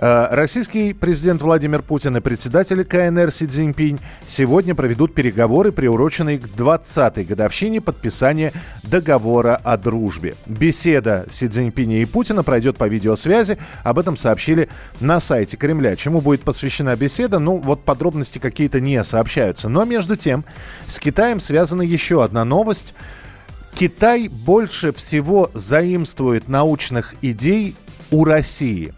российский президент Владимир Путин и председатель КНР Си Цзиньпинь сегодня проведут переговоры, приуроченные к 20-й годовщине подписания договора о дружбе. Беседа Си Цзиньпиня и Путина пройдет по видеосвязи. Об этом сообщили на сайте Кремля. Чему будет посвящена беседа? Ну, вот подробности какие-то не сообщаются. Но между тем, с Китаем связана еще одна новость. Китай больше всего заимствует научных идей у России.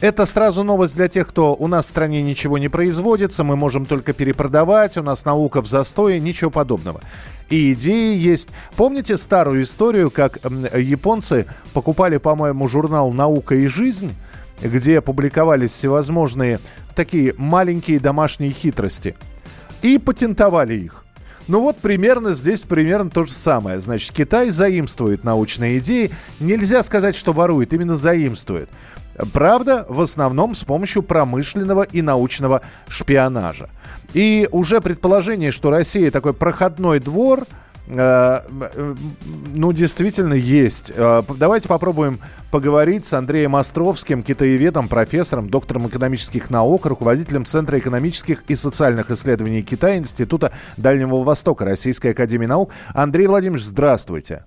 Это сразу новость для тех, кто у нас в стране ничего не производится, мы можем только перепродавать, у нас наука в застое, ничего подобного. И идеи есть. Помните старую историю, как японцы покупали, по-моему, журнал «Наука и жизнь», где публиковались всевозможные такие маленькие домашние хитрости. И патентовали их. Ну вот примерно здесь примерно то же самое. Значит, Китай заимствует научные идеи. Нельзя сказать, что ворует, именно заимствует. Правда, в основном с помощью промышленного и научного шпионажа. И уже предположение, что Россия такой проходной двор, э, ну, действительно есть. Э, давайте попробуем поговорить с Андреем Островским, китаеведом, профессором, доктором экономических наук, руководителем Центра экономических и социальных исследований Китая Института Дальнего Востока Российской Академии Наук. Андрей Владимирович, здравствуйте.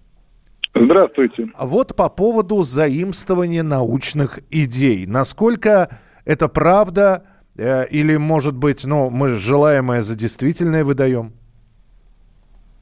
Здравствуйте. А вот по поводу заимствования научных идей. Насколько это правда э, или, может быть, ну, мы желаемое за действительное выдаем?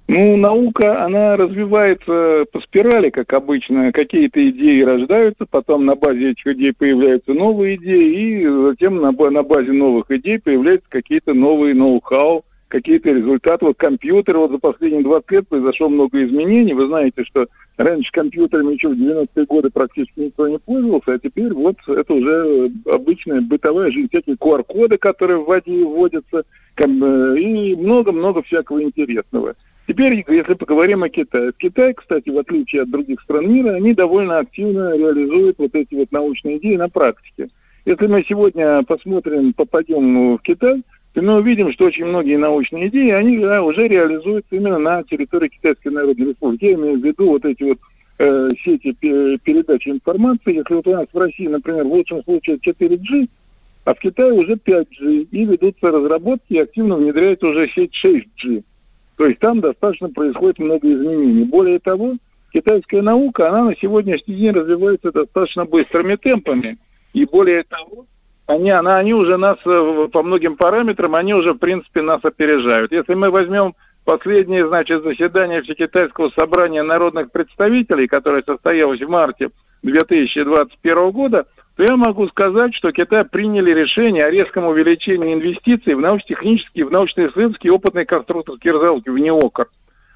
Ну, наука, она развивается по спирали, как обычно. Какие-то идеи рождаются, потом на базе этих идей появляются новые идеи, и затем на, на базе новых идей появляются какие-то новые ноу-хау, какие-то результаты. Вот компьютер, вот за последние 20 лет произошло много изменений. Вы знаете, что раньше компьютерами еще в 90-е годы практически никто не пользовался, а теперь вот это уже обычная бытовая жизнь. Всякие QR-коды, которые в воде вводятся, и много-много всякого интересного. Теперь, если поговорим о Китае. Китай, кстати, в отличие от других стран мира, они довольно активно реализуют вот эти вот научные идеи на практике. Если мы сегодня посмотрим, попадем в Китай – и мы увидим, что очень многие научные идеи, они да, уже реализуются именно на территории Китайской Народной Республики. Я имею в виду вот эти вот э, сети передачи информации. Если вот у нас в России, например, в лучшем случае 4G, а в Китае уже 5G, и ведутся разработки, и активно внедряется уже сеть 6G. То есть там достаточно происходит много изменений. Более того, китайская наука, она на сегодняшний день развивается достаточно быстрыми темпами. И более того, они, она, они уже нас э, по многим параметрам, они уже, в принципе, нас опережают. Если мы возьмем последнее, значит, заседание Всекитайского собрания народных представителей, которое состоялось в марте 2021 года, то я могу сказать, что Китай приняли решение о резком увеличении инвестиций в научно-технические, в научно-исследовательские опытные конструкторские разработки в НИОКР.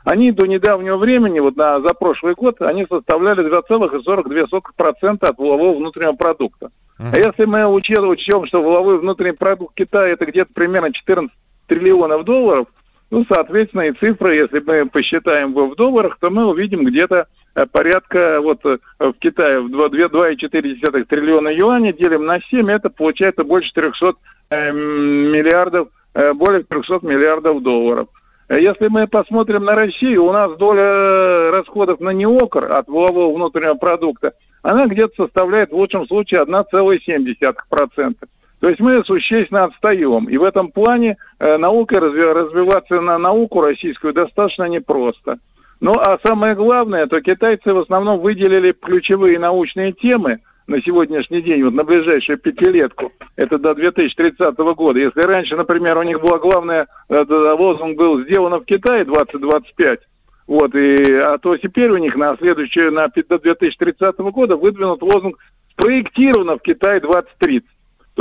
Они до недавнего времени, вот на, за прошлый год, они составляли 2,42% от волового внутреннего продукта. А если мы учтем, что воловой внутренний продукт Китая это где-то примерно 14 триллионов долларов, ну, соответственно, и цифры, если мы посчитаем в долларах, то мы увидим где-то э, порядка, вот э, в Китае в 2,4 триллиона юаней делим на 7, это получается больше 300 э, миллиардов, более 300 миллиардов долларов. Если мы посмотрим на Россию, у нас доля расходов на неокр от волового внутреннего продукта – она где-то составляет в лучшем случае 1,7%. То есть мы существенно отстаем. И в этом плане э, наука, развиваться на науку российскую достаточно непросто. Ну а самое главное, то китайцы в основном выделили ключевые научные темы на сегодняшний день, вот на ближайшую пятилетку, это до 2030 года. Если раньше, например, у них была главная, э, лозунг был «сделано в Китае 2025», вот, и, а то теперь у них на следующее, на, до 2030 года выдвинут лозунг «Спроектировано в Китае 2030».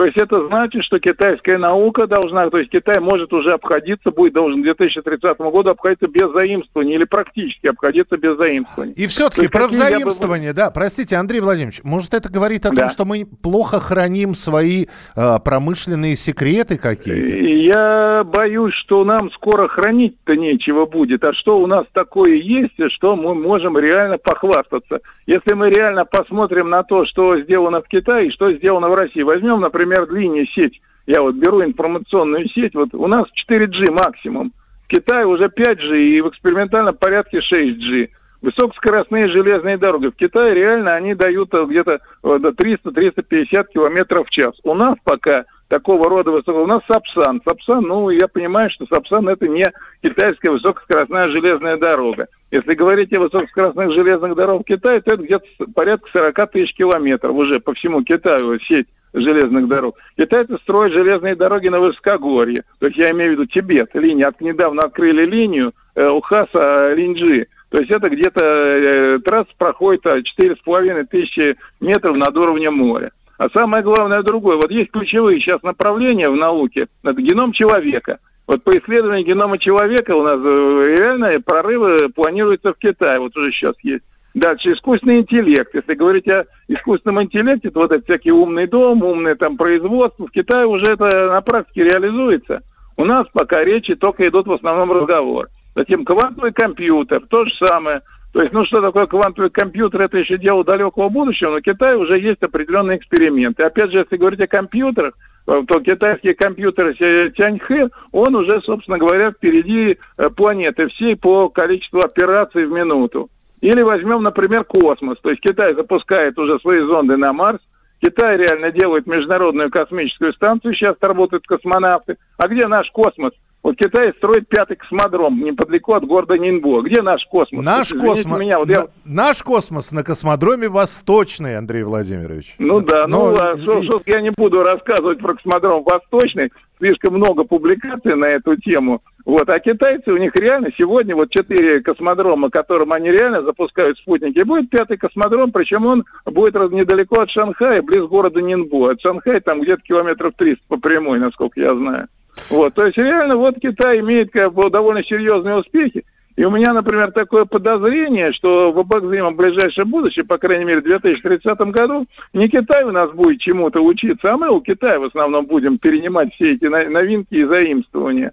То есть это значит, что китайская наука должна, то есть Китай может уже обходиться, будет должен к 2030 году обходиться без заимствования или практически обходиться без заимствования. И все-таки про заимствование, бы... да, простите, Андрей Владимирович, может это говорит о да. том, что мы плохо храним свои э, промышленные секреты какие-то? Я боюсь, что нам скоро хранить-то нечего будет, а что у нас такое есть, что мы можем реально похвастаться. Если мы реально посмотрим на то, что сделано в Китае и что сделано в России, возьмем, например, например, длиннее сеть, я вот беру информационную сеть, вот у нас 4G максимум, в Китае уже 5G и в экспериментальном порядке 6G. Высокоскоростные железные дороги. В Китае реально они дают где-то э, до 300-350 километров в час. У нас пока такого рода высокого... У нас Сапсан. Сапсан, ну, я понимаю, что Сапсан это не китайская высокоскоростная железная дорога. Если говорить о высокоскоростных железных дорогах в Китае, то это где-то порядка 40 тысяч километров уже по всему Китаю сеть железных дорог. Китайцы строят железные дороги на высокогорье. То есть я имею в виду Тибет. Линия. Недавно открыли линию э, Ухаса Линджи. То есть это где-то э, трасса проходит 4,5 э, тысячи метров над уровнем моря. А самое главное другое. Вот есть ключевые сейчас направления в науке. Это геном человека. Вот по исследованию генома человека у нас э, реально прорывы планируются в Китае. Вот уже сейчас есть. Дальше искусственный интеллект. Если говорить о искусственном интеллекте, то вот этот всякий умный дом, умное там производство, в Китае уже это на практике реализуется. У нас пока речи только идут в основном разговор. Затем квантовый компьютер, то же самое. То есть, ну что такое квантовый компьютер, это еще дело далекого будущего, но в Китае уже есть определенные эксперименты. Опять же, если говорить о компьютерах, то китайский компьютер Тяньхэ, он уже, собственно говоря, впереди э, планеты всей по количеству операций в минуту. Или возьмем, например, космос. То есть Китай запускает уже свои зонды на Марс, Китай реально делает международную космическую станцию, сейчас работают космонавты. А где наш космос? Вот Китай строит пятый космодром неподалеку от города Нинбо. Где наш космос? Наш вот, космос. Меня, вот я... Наш космос на космодроме Восточный, Андрей Владимирович. Ну да, ну, Но... ну а, что, что я не буду рассказывать про космодром Восточный. Слишком много публикаций на эту тему. Вот, а китайцы, у них реально сегодня вот четыре космодрома, которым они реально запускают спутники. будет пятый космодром, причем он будет недалеко от Шанхая, близ города Нинбу. От Шанхая там где-то километров 300 по прямой, насколько я знаю. Вот, то есть реально вот Китай имеет как бы довольно серьезные успехи. И у меня, например, такое подозрение, что в обозримом ближайшем будущем, по крайней мере, в 2030 году, не Китай у нас будет чему-то учиться, а мы у Китая в основном будем перенимать все эти новинки и заимствования.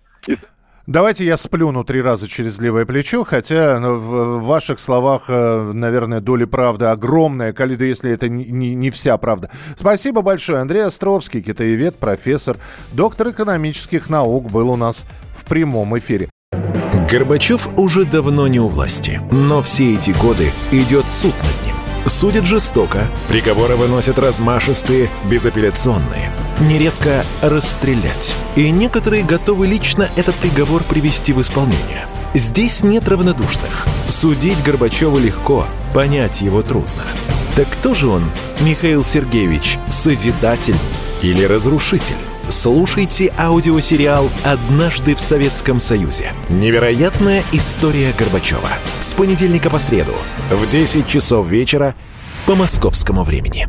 Давайте я сплюну три раза через левое плечо, хотя ну, в ваших словах, э, наверное, доля правды огромная, если это не, не вся правда. Спасибо большое. Андрей Островский, китаевед, профессор, доктор экономических наук, был у нас в прямом эфире. Горбачев уже давно не у власти, но все эти годы идет суд над ним. Судят жестоко, приговоры выносят размашистые, безапелляционные. Нередко расстрелять. И некоторые готовы лично этот приговор привести в исполнение. Здесь нет равнодушных. Судить Горбачева легко, понять его трудно. Так кто же он, Михаил Сергеевич, созидатель или разрушитель? Слушайте аудиосериал «Однажды в Советском Союзе». Невероятная история Горбачева. С понедельника по среду в 10 часов вечера по московскому времени.